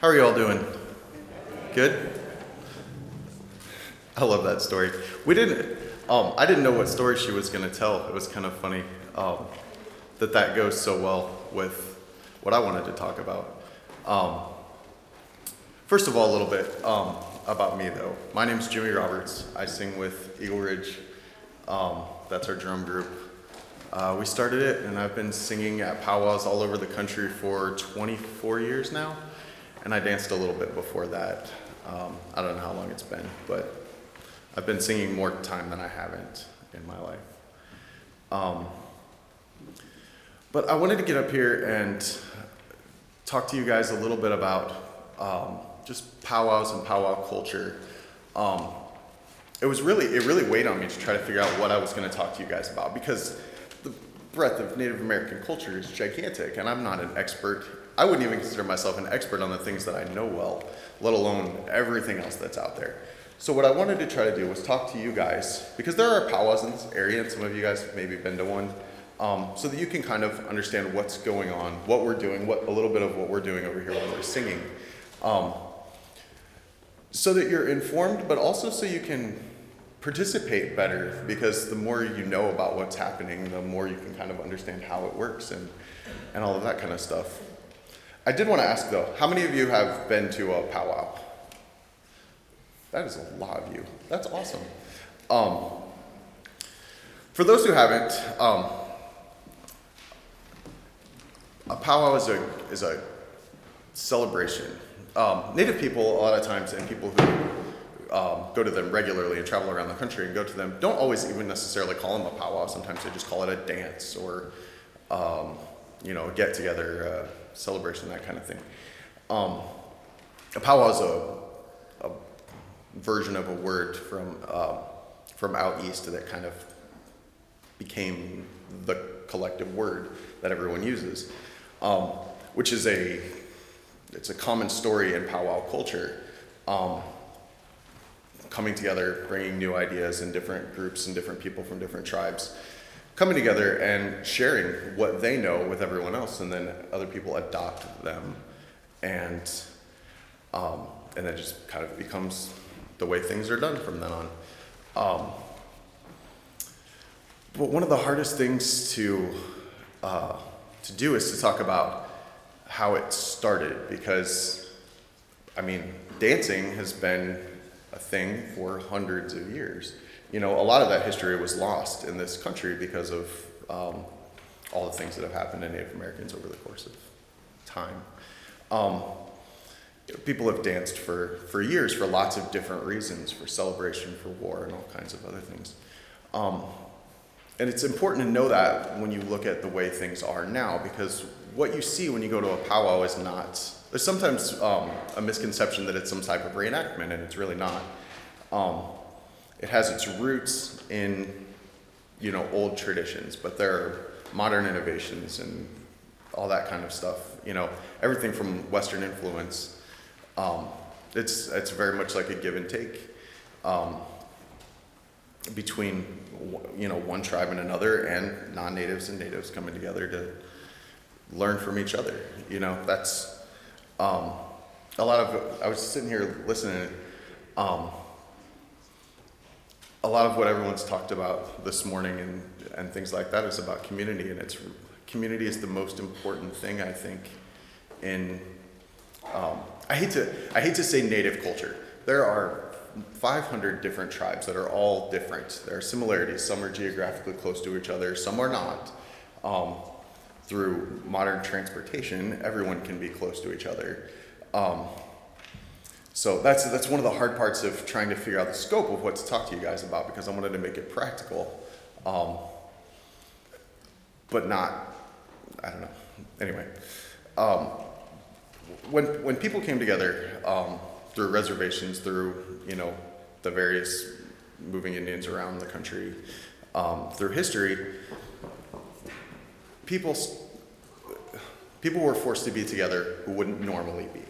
How are you all doing? Good? I love that story. We didn't, um, I didn't know what story she was going to tell. It was kind of funny um, that that goes so well with what I wanted to talk about. Um, first of all, a little bit um, about me, though. My name's Jimmy Roberts. I sing with Eagle Ridge. Um, that's our drum group. Uh, we started it, and I've been singing at powwows all over the country for 24 years now. And I danced a little bit before that. Um, I don't know how long it's been, but I've been singing more time than I haven't in my life. Um, but I wanted to get up here and talk to you guys a little bit about um, just powwows and powwow culture. Um, it was really, it really weighed on me to try to figure out what I was going to talk to you guys about because the breadth of Native American culture is gigantic, and I'm not an expert. I wouldn't even consider myself an expert on the things that I know well, let alone everything else that's out there. So what I wanted to try to do was talk to you guys because there are powwows in this area, and some of you guys have maybe been to one, um, so that you can kind of understand what's going on, what we're doing, what a little bit of what we're doing over here when we're singing, um, so that you're informed, but also so you can participate better because the more you know about what's happening, the more you can kind of understand how it works and and all of that kind of stuff. I did want to ask though, how many of you have been to a powwow? That is a lot of you. That's awesome. Um, for those who haven't, um, a powwow is a, is a celebration. Um, Native people, a lot of times, and people who um, go to them regularly and travel around the country and go to them don't always even necessarily call them a powwow. Sometimes they just call it a dance or, um, you know, get together, uh, celebration, that kind of thing. Um, a powwow is a, a version of a word from uh, from out east that kind of became the collective word that everyone uses, um, which is a it's a common story in powwow culture. Um, coming together, bringing new ideas in different groups and different people from different tribes, coming together and sharing what they know with everyone else, and then other people adopt them, and um, and it just kind of becomes the way things are done from then on. Um, but one of the hardest things to uh, to do is to talk about how it started because, I mean, dancing has been a thing for hundreds of years. You know, a lot of that history was lost in this country because of um, all the things that have happened to Native Americans over the course of time. Um, people have danced for, for years for lots of different reasons for celebration, for war, and all kinds of other things. Um, and it's important to know that when you look at the way things are now, because what you see when you go to a powwow is not, there's sometimes um, a misconception that it's some type of reenactment, and it's really not. It has its roots in, you know, old traditions, but there are modern innovations and all that kind of stuff. You know, everything from Western influence. Um, it's it's very much like a give and take um, between you know one tribe and another, and non-natives and natives coming together to learn from each other. You know, that's um, a lot of. I was sitting here listening. Um, a lot of what everyone's talked about this morning and, and things like that is about community, and it's community is the most important thing I think. In um, I hate to I hate to say native culture. There are 500 different tribes that are all different. There are similarities. Some are geographically close to each other. Some are not. Um, through modern transportation, everyone can be close to each other. Um, so that's that's one of the hard parts of trying to figure out the scope of what to talk to you guys about because I wanted to make it practical, um, but not. I don't know. Anyway, um, when when people came together um, through reservations, through you know the various moving Indians around the country, um, through history, people people were forced to be together who wouldn't normally be.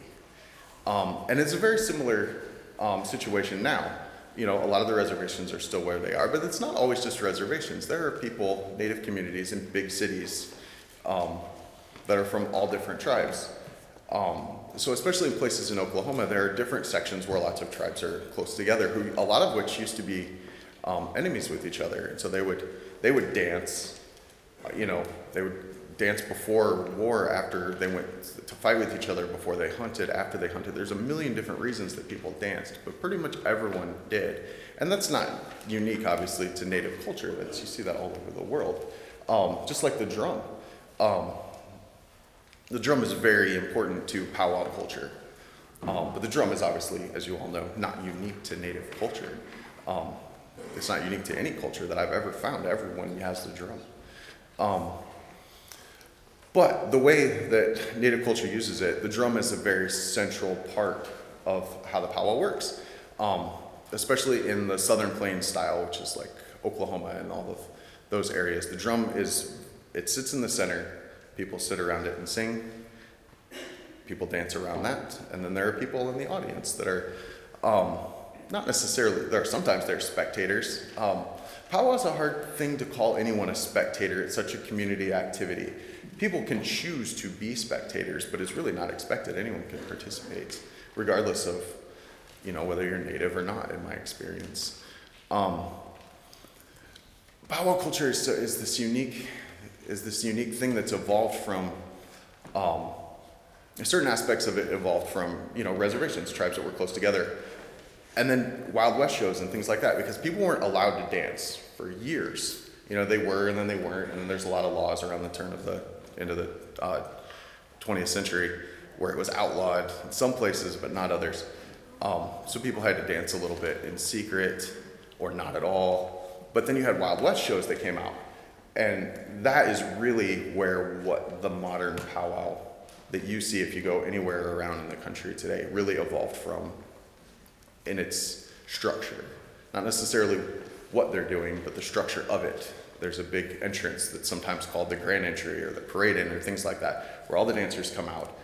Um, and it's a very similar um, situation now. You know, a lot of the reservations are still where they are, but it's not always just reservations. There are people, native communities in big cities, um, that are from all different tribes. Um, so especially in places in Oklahoma, there are different sections where lots of tribes are close together, who a lot of which used to be um, enemies with each other, and so they would they would dance, you know, they would dance before war, after they went to fight with each other, before they hunted, after they hunted. There's a million different reasons that people danced, but pretty much everyone did, and that's not unique, obviously, to Native culture. That's you see that all over the world, um, just like the drum. Um, the drum is very important to powwow culture. Um, but the drum is obviously, as you all know, not unique to native culture. Um, it's not unique to any culture that I've ever found. Everyone has the drum. But the way that native culture uses it, the drum is a very central part of how the powwow works, um, especially in the Southern Plains style, which is like Oklahoma and all of those areas. The drum is, it sits in the center People sit around it and sing. People dance around that. And then there are people in the audience that are um, not necessarily, there are sometimes they're spectators. Um, powwow is a hard thing to call anyone a spectator. It's such a community activity. People can choose to be spectators, but it's really not expected. Anyone can participate, regardless of, you know, whether you're native or not, in my experience. Um, powwow culture is, is this unique is this unique thing that's evolved from um, certain aspects of it evolved from you know reservations, tribes that were close together, and then Wild West shows and things like that because people weren't allowed to dance for years. You know they were and then they weren't, and there's a lot of laws around the turn of the into the uh, 20th century where it was outlawed in some places but not others. Um, so people had to dance a little bit in secret or not at all. But then you had Wild West shows that came out and that is really where what the modern powwow that you see if you go anywhere around in the country today really evolved from in its structure. Not necessarily what they're doing, but the structure of it. There's a big entrance that's sometimes called the grand entry or the parade in or things like that, where all the dancers come out.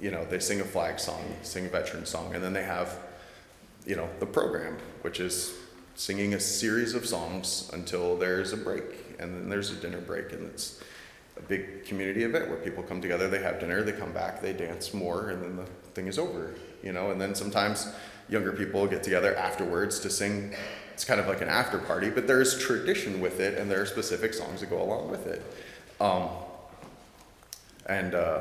You know, they sing a flag song, sing a veteran song, and then they have, you know, the program, which is singing a series of songs until there's a break and then there's a dinner break, and it's a big community event where people come together, they have dinner, they come back, they dance more, and then the thing is over, you know. And then sometimes younger people get together afterwards to sing. It's kind of like an after party, but there's tradition with it, and there are specific songs that go along with it. Um, and uh,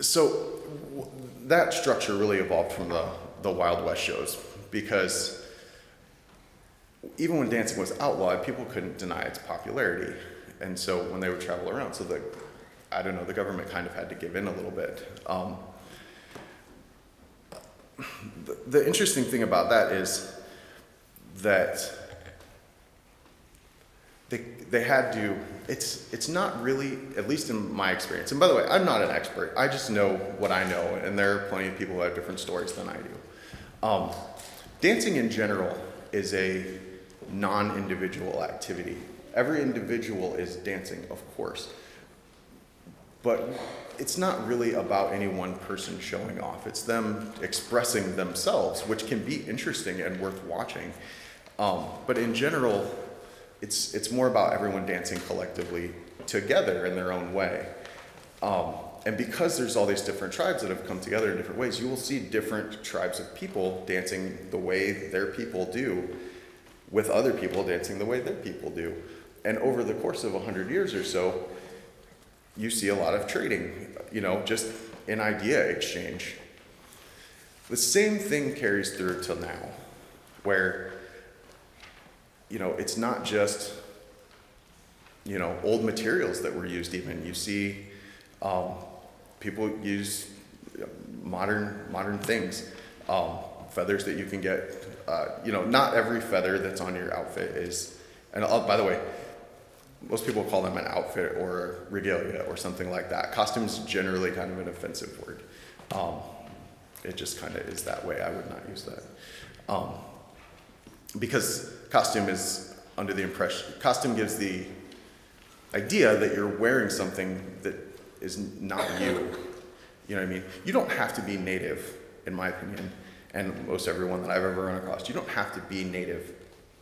so w- that structure really evolved from the, the Wild West shows because even when dancing was outlawed, people couldn't deny its popularity. And so when they would travel around, so the, I don't know, the government kind of had to give in a little bit. Um, the, interesting thing about that is that they, they had to, it's, it's not really, at least in my experience, and by the way, I'm not an expert, I just know what I know, and there are plenty of people who have different stories than I do. Um, dancing in general is a non individual activity. Every individual is dancing, of course, but it's not really about any one person showing off. It's them expressing themselves, which can be interesting and worth watching. Um, but in general, it's, it's more about everyone dancing collectively together in their own way. Um, and because there's all these different tribes that have come together in different ways, you will see different tribes of people dancing the way their people do with other people dancing the way their people do. And over the course of 100 years or so, you see a lot of trading, you know, just an idea exchange. The same thing carries through till now, where, you know, it's not just, you know, old materials that were used even. You see um, people use modern, modern things, um, feathers that you can get uh, you know, not every feather that's on your outfit is, and uh, by the way, most people call them an outfit or regalia or something like that. Costume is generally kind of an offensive word. Um, it just kind of is that way. I would not use that. Um, because costume is under the impression, costume gives the idea that you're wearing something that is not you. You know what I mean? You don't have to be native, in my opinion and most everyone that I've ever run across. You don't have to be native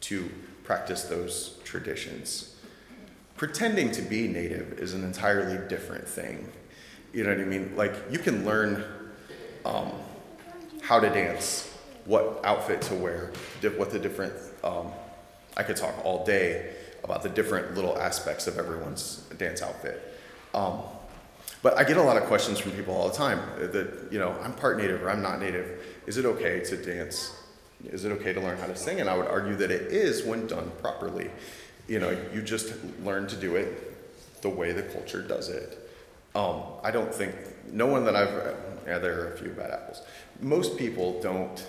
to practice those traditions. Pretending to be native is an entirely different thing. You know what I mean? Like, you can learn um, how to dance, what outfit to wear, what the different, um, I could talk all day about the different little aspects of everyone's dance outfit. Um, but I get a lot of questions from people all the time that, you know, I'm part native or I'm not native. Is it okay to dance? Is it okay to learn how to sing? And I would argue that it is when done properly. You know, you just learn to do it the way the culture does it. Um, I don't think, no one that I've, yeah, there are a few bad apples. Most people don't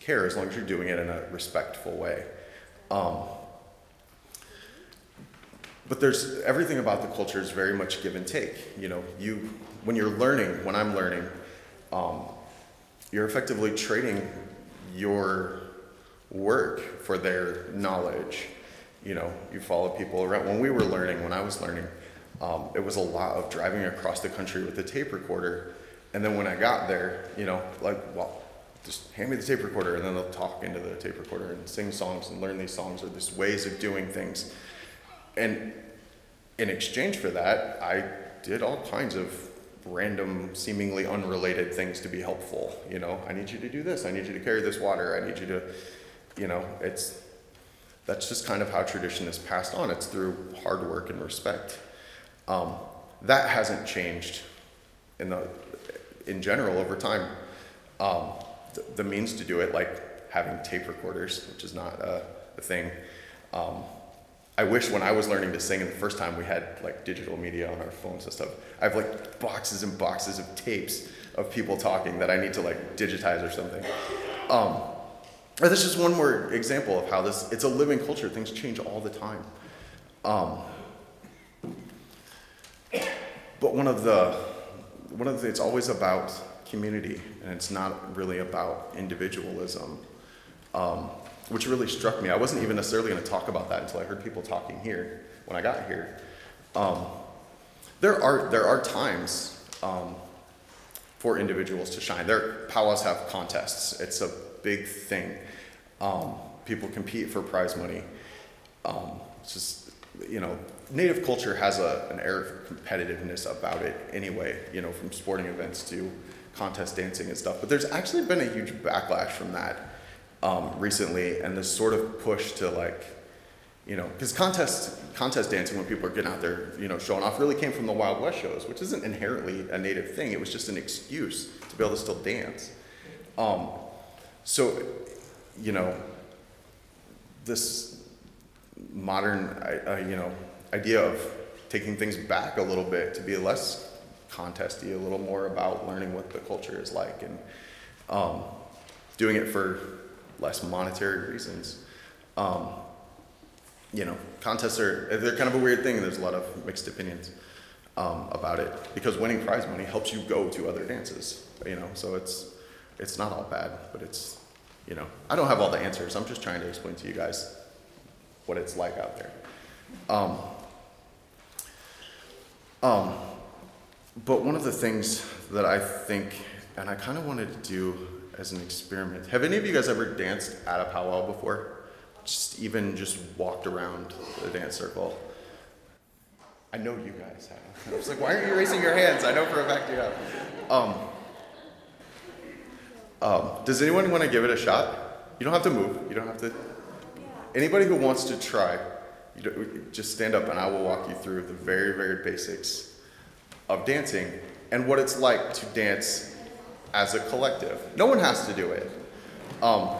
care as long as you're doing it in a respectful way. Um, but there's everything about the culture is very much give and take. You know, you when you're learning, when I'm learning, um, you're effectively trading your work for their knowledge. You know, you follow people around. When we were learning, when I was learning, um, it was a lot of driving across the country with a tape recorder. And then when I got there, you know, like, well, just hand me the tape recorder, and then they'll talk into the tape recorder and sing songs and learn these songs or these ways of doing things. And in exchange for that, I did all kinds of random, seemingly unrelated things to be helpful. You know, I need you to do this. I need you to carry this water. I need you to, you know, it's that's just kind of how tradition is passed on. It's through hard work and respect. Um, that hasn't changed in the in general over time. Um, the, the means to do it, like having tape recorders, which is not a, a thing. Um, I wish when I was learning to sing in the first time we had like digital media on our phones and stuff. I have like boxes and boxes of tapes of people talking that I need to like digitize or something. Um, and this is one more example of how this it's a living culture. Things change all the time. Um, but one of the one of the it's always about community and it's not really about individualism. Um, which really struck me. I wasn't even necessarily going to talk about that until I heard people talking here when I got here. Um, there are there are times um, for individuals to shine. Their powwows have contests. It's a big thing. Um, people compete for prize money. Um, it's just you know, native culture has a, an air of competitiveness about it anyway. You know, from sporting events to contest dancing and stuff. But there's actually been a huge backlash from that um, recently, and this sort of push to like, you know, because contest contest dancing when people are getting out there, you know, showing off, really came from the Wild West shows, which isn't inherently a native thing. It was just an excuse to be able to still dance. Um, so, you know, this modern, uh, you know, idea of taking things back a little bit to be less contesty, a little more about learning what the culture is like, and um, doing it for less monetary reasons. Um, you know, contests are they're kind of a weird thing, there's a lot of mixed opinions um, about it because winning prize money helps you go to other dances. You know, so it's it's not all bad, but it's you know I don't have all the answers. I'm just trying to explain to you guys what it's like out there. Um, um, but one of the things that I think, and I kind of wanted to do as an experiment. Have any of you guys ever danced at a powwow before? Just even just walked around the dance circle? I know you guys have. I was like, why aren't you raising your hands? I know for a fact you have. Um, um, does anyone want to give it a shot? You don't have to move. You don't have to. Anybody who wants to try, you just stand up and I will walk you through the very, very basics of dancing and what it's like to dance as a collective. No one has to do it. Um,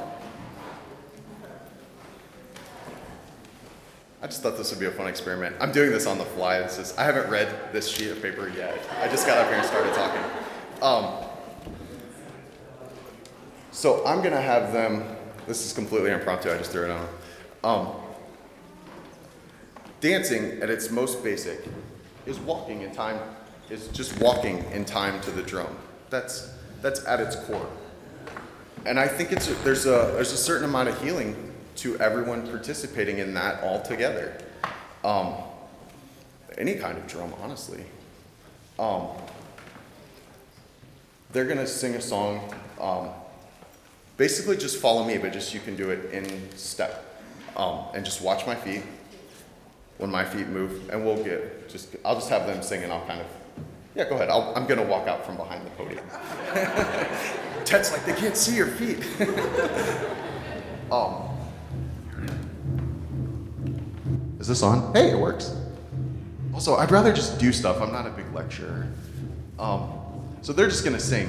I just thought this would be a fun experiment. I'm doing this on the fly. This is, I haven't read this sheet of paper yet. I just got up here and started talking. Um, so I'm going to have them, this is completely impromptu, I just threw it on. Um, dancing at its most basic is walking in time, is just walking in time to the drum. That's that's at its core. And I think it's there's a there's a certain amount of healing to everyone participating in that all together. Um, any kind of drum, honestly. Um, they're gonna sing a song. Um, basically, just follow me, but just you can do it in step, um, and just watch my feet when my feet move, and we'll get just I'll just have them sing, and I'll kind of Yeah, go ahead. I'll, I'm gonna walk out from behind the podium. Ted's like they can't see your feet. um, is this on? Hey, it works. Also, I'd rather just do stuff. I'm not a big lecturer. Um, so they're just gonna sing,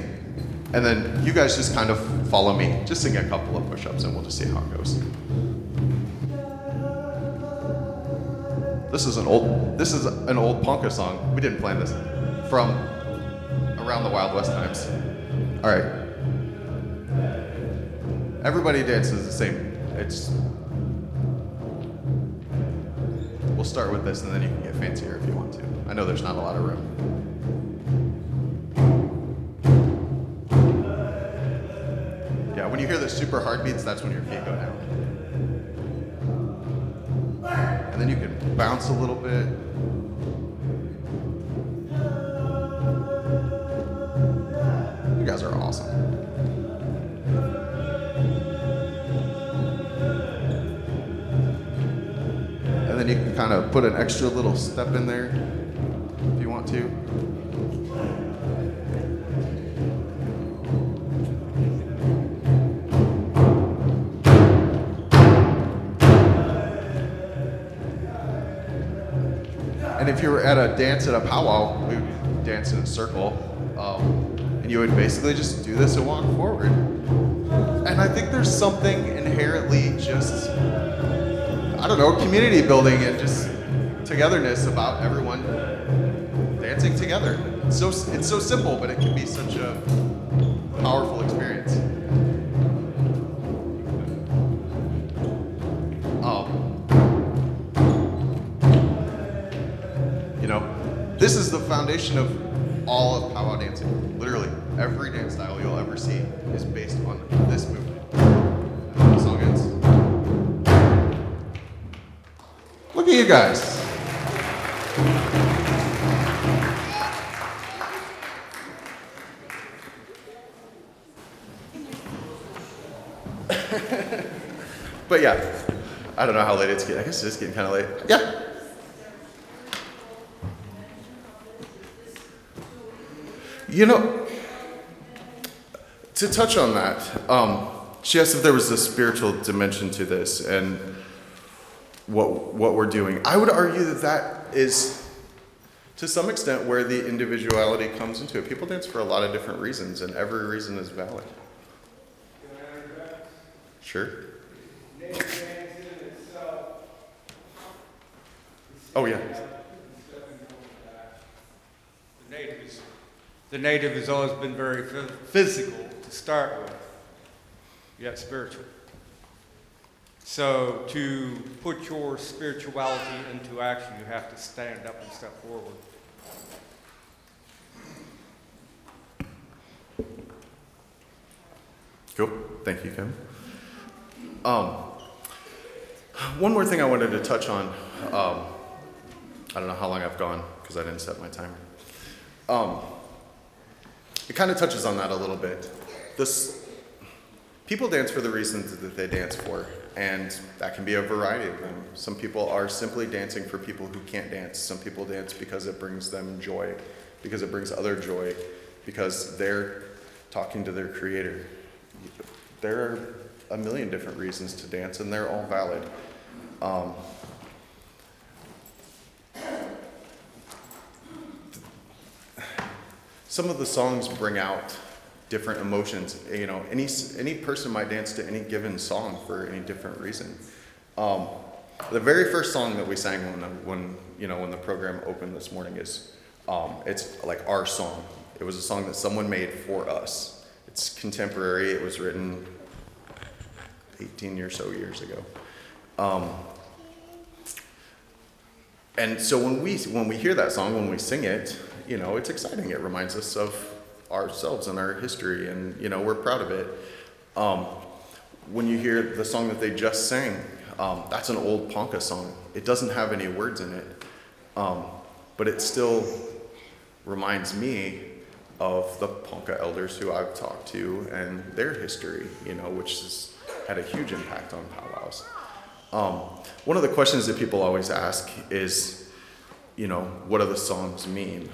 and then you guys just kind of follow me. Just sing a couple of push-ups, and we'll just see how it goes. This is an old. This is an old Ponca song. We didn't plan this. From around the Wild West times. All right. Everybody dances the same. It's. We'll start with this, and then you can get fancier if you want to. I know there's not a lot of room. You hear the super heartbeats, that's when your feet go down. And then you can bounce a little bit. You guys are awesome. And then you can kind of put an extra little step in there if you want to. And if you were at a dance at a powwow, we would dance in a circle. Um, and you would basically just do this and walk forward. And I think there's something inherently just, I don't know, community building and just togetherness about everyone dancing together. It's so, it's so simple, but it can be such a powerful experience. Foundation of all of powwow dancing. Literally, every dance style you'll ever see is based on this movement. The song ends. Look at you guys. but yeah, I don't know how late it's getting. I guess it's getting kind of late. Yeah. You know, to touch on that, um, she asked if there was a spiritual dimension to this and what what we're doing. I would argue that that is, to some extent, where the individuality comes into it. People dance for a lot of different reasons, and every reason is valid. Sure. Oh yeah. The native, has always been very phys- physical to start with, yet spiritual. So to put your spirituality into action, you have to stand up and step forward. Cool. Thank you, Kevin. Um, one more thing I wanted to touch on. Um, I don't know how long I've gone because I didn't set my timer. Um, it kind of touches on that a little bit. This people dance for the reasons that they dance for, and that can be a variety of them. Some people are simply dancing for people who can't dance. Some people dance because it brings them joy, because it brings other joy, because they're talking to their creator. There are a million different reasons to dance, and they're all valid. Um, some of the songs bring out different emotions. You know, any any person might dance to any given song for any different reason. Um, the very first song that we sang when the, when you know when the program opened this morning is um, it's like our song. It was a song that someone made for us. It's contemporary. It was written 18 or so years ago. Um, and so when we when we hear that song, when we sing it, you know, it's exciting. It reminds us of ourselves and our history, and you know, we're proud of it. Um, when you hear the song that they just sang, um, that's an old Ponca song. It doesn't have any words in it, um, but it still reminds me of the Ponca elders who I've talked to and their history, you know, which has had a huge impact on powwows. Um, one of the questions that people always ask is, you know, what do the songs mean?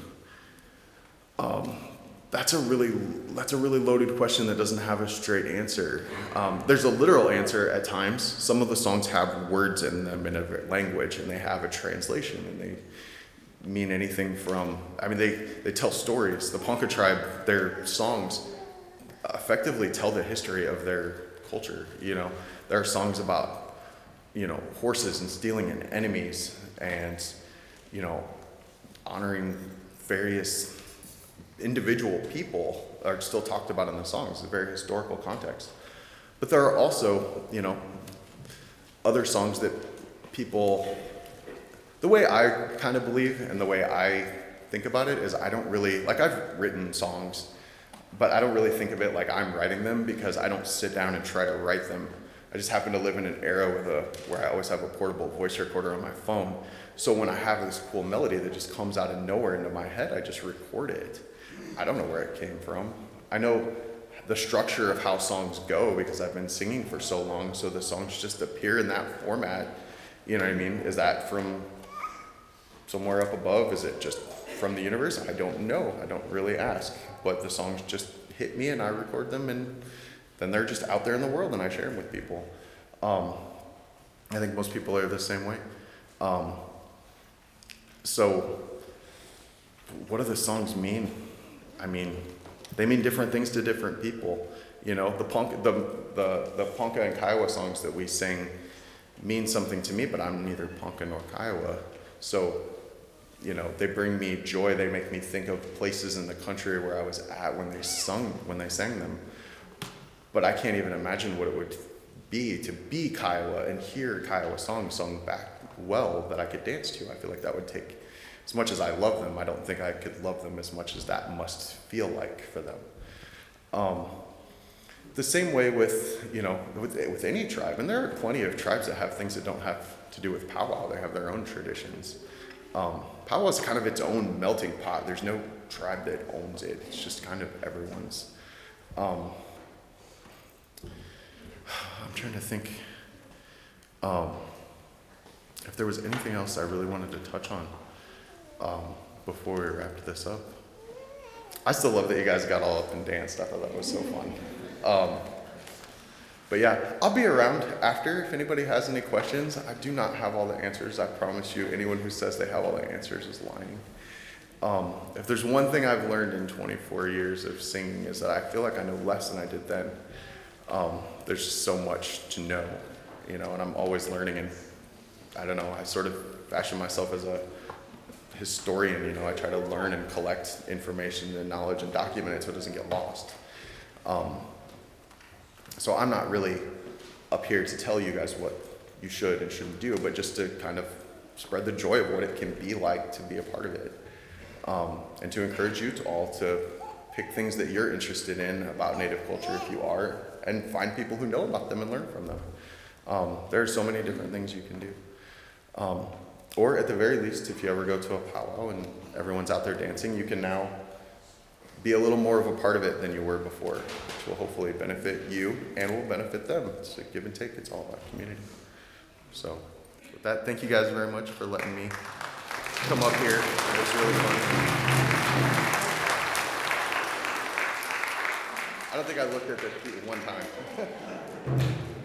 That's a really that's a really loaded question that doesn't have a straight answer. Um, there's a literal answer at times. Some of the songs have words in them in a language, and they have a translation, and they mean anything from. I mean, they they tell stories. The Ponca tribe, their songs, effectively tell the history of their culture. You know, there are songs about you know horses and stealing and enemies, and you know honoring various individual people are still talked about in the songs. It's a very historical context. But there are also, you know, other songs that people, the way I kind of believe and the way I think about it is I don't really, like I've written songs, but I don't really think of it like I'm writing them because I don't sit down and try to write them. I just happen to live in an era with a, where I always have a portable voice recorder on my phone. So when I have this cool melody that just comes out of nowhere into my head, I just record it. I don't know where it came from. I know the structure of how songs go because I've been singing for so long, so the songs just appear in that format. You know what I mean? Is that from somewhere up above? Is it just from the universe? I don't know. I don't really ask. But the songs just hit me and I record them and then they're just out there in the world and I share them with people. Um, I think most people are the same way. Um, so, what do the songs mean? I mean, they mean different things to different people. You know, the punk, the the the Ponca and Kiowa songs that we sing mean something to me, but I'm neither Ponca nor Kiowa. So, you know, they bring me joy. They make me think of places in the country where I was at when they sung when they sang them. But I can't even imagine what it would be to be Kiowa and hear Kiowa songs sung back well that I could dance to. I feel like that would take as much as I love them, I don't think I could love them as much as that must feel like for them. Um, the same way with, you know, with, with any tribe, and there are plenty of tribes that have things that don't have to do with powwow, they have their own traditions. Um, powwow is kind of its own melting pot. There's no tribe that owns it, it's just kind of everyone's. Um, I'm trying to think um, if there was anything else I really wanted to touch on um, before we wrapped this up. I still love that you guys got all up and danced. I thought that was so fun. Um, but yeah, I'll be around after if anybody has any questions. I do not have all the answers. I promise you, anyone who says they have all the answers is lying. Um, if there's one thing I've learned in 24 years of singing is that I feel like I know less than I did then. Um, there's just so much to know, you know, and I'm always learning. And I don't know, I sort of fashion myself as a historian, you know, I try to learn and collect information and knowledge and document it so it doesn't get lost. Um, so I'm not really up here to tell you guys what you should and shouldn't do, but just to kind of spread the joy of what it can be like to be a part of it. Um, and to encourage you to all to pick things that you're interested in about Native culture if you are, and find people who know about them and learn from them. Um, there are so many different things you can do. Or at the very least, if you ever go to a powwow and everyone's out there dancing, you can now be a little more of a part of it than you were before, which will hopefully benefit you and will benefit them. It's a give and take, it's all about community. So, with that, thank you guys very much for letting me come up here. It was really fun. I don't think I looked at the one time.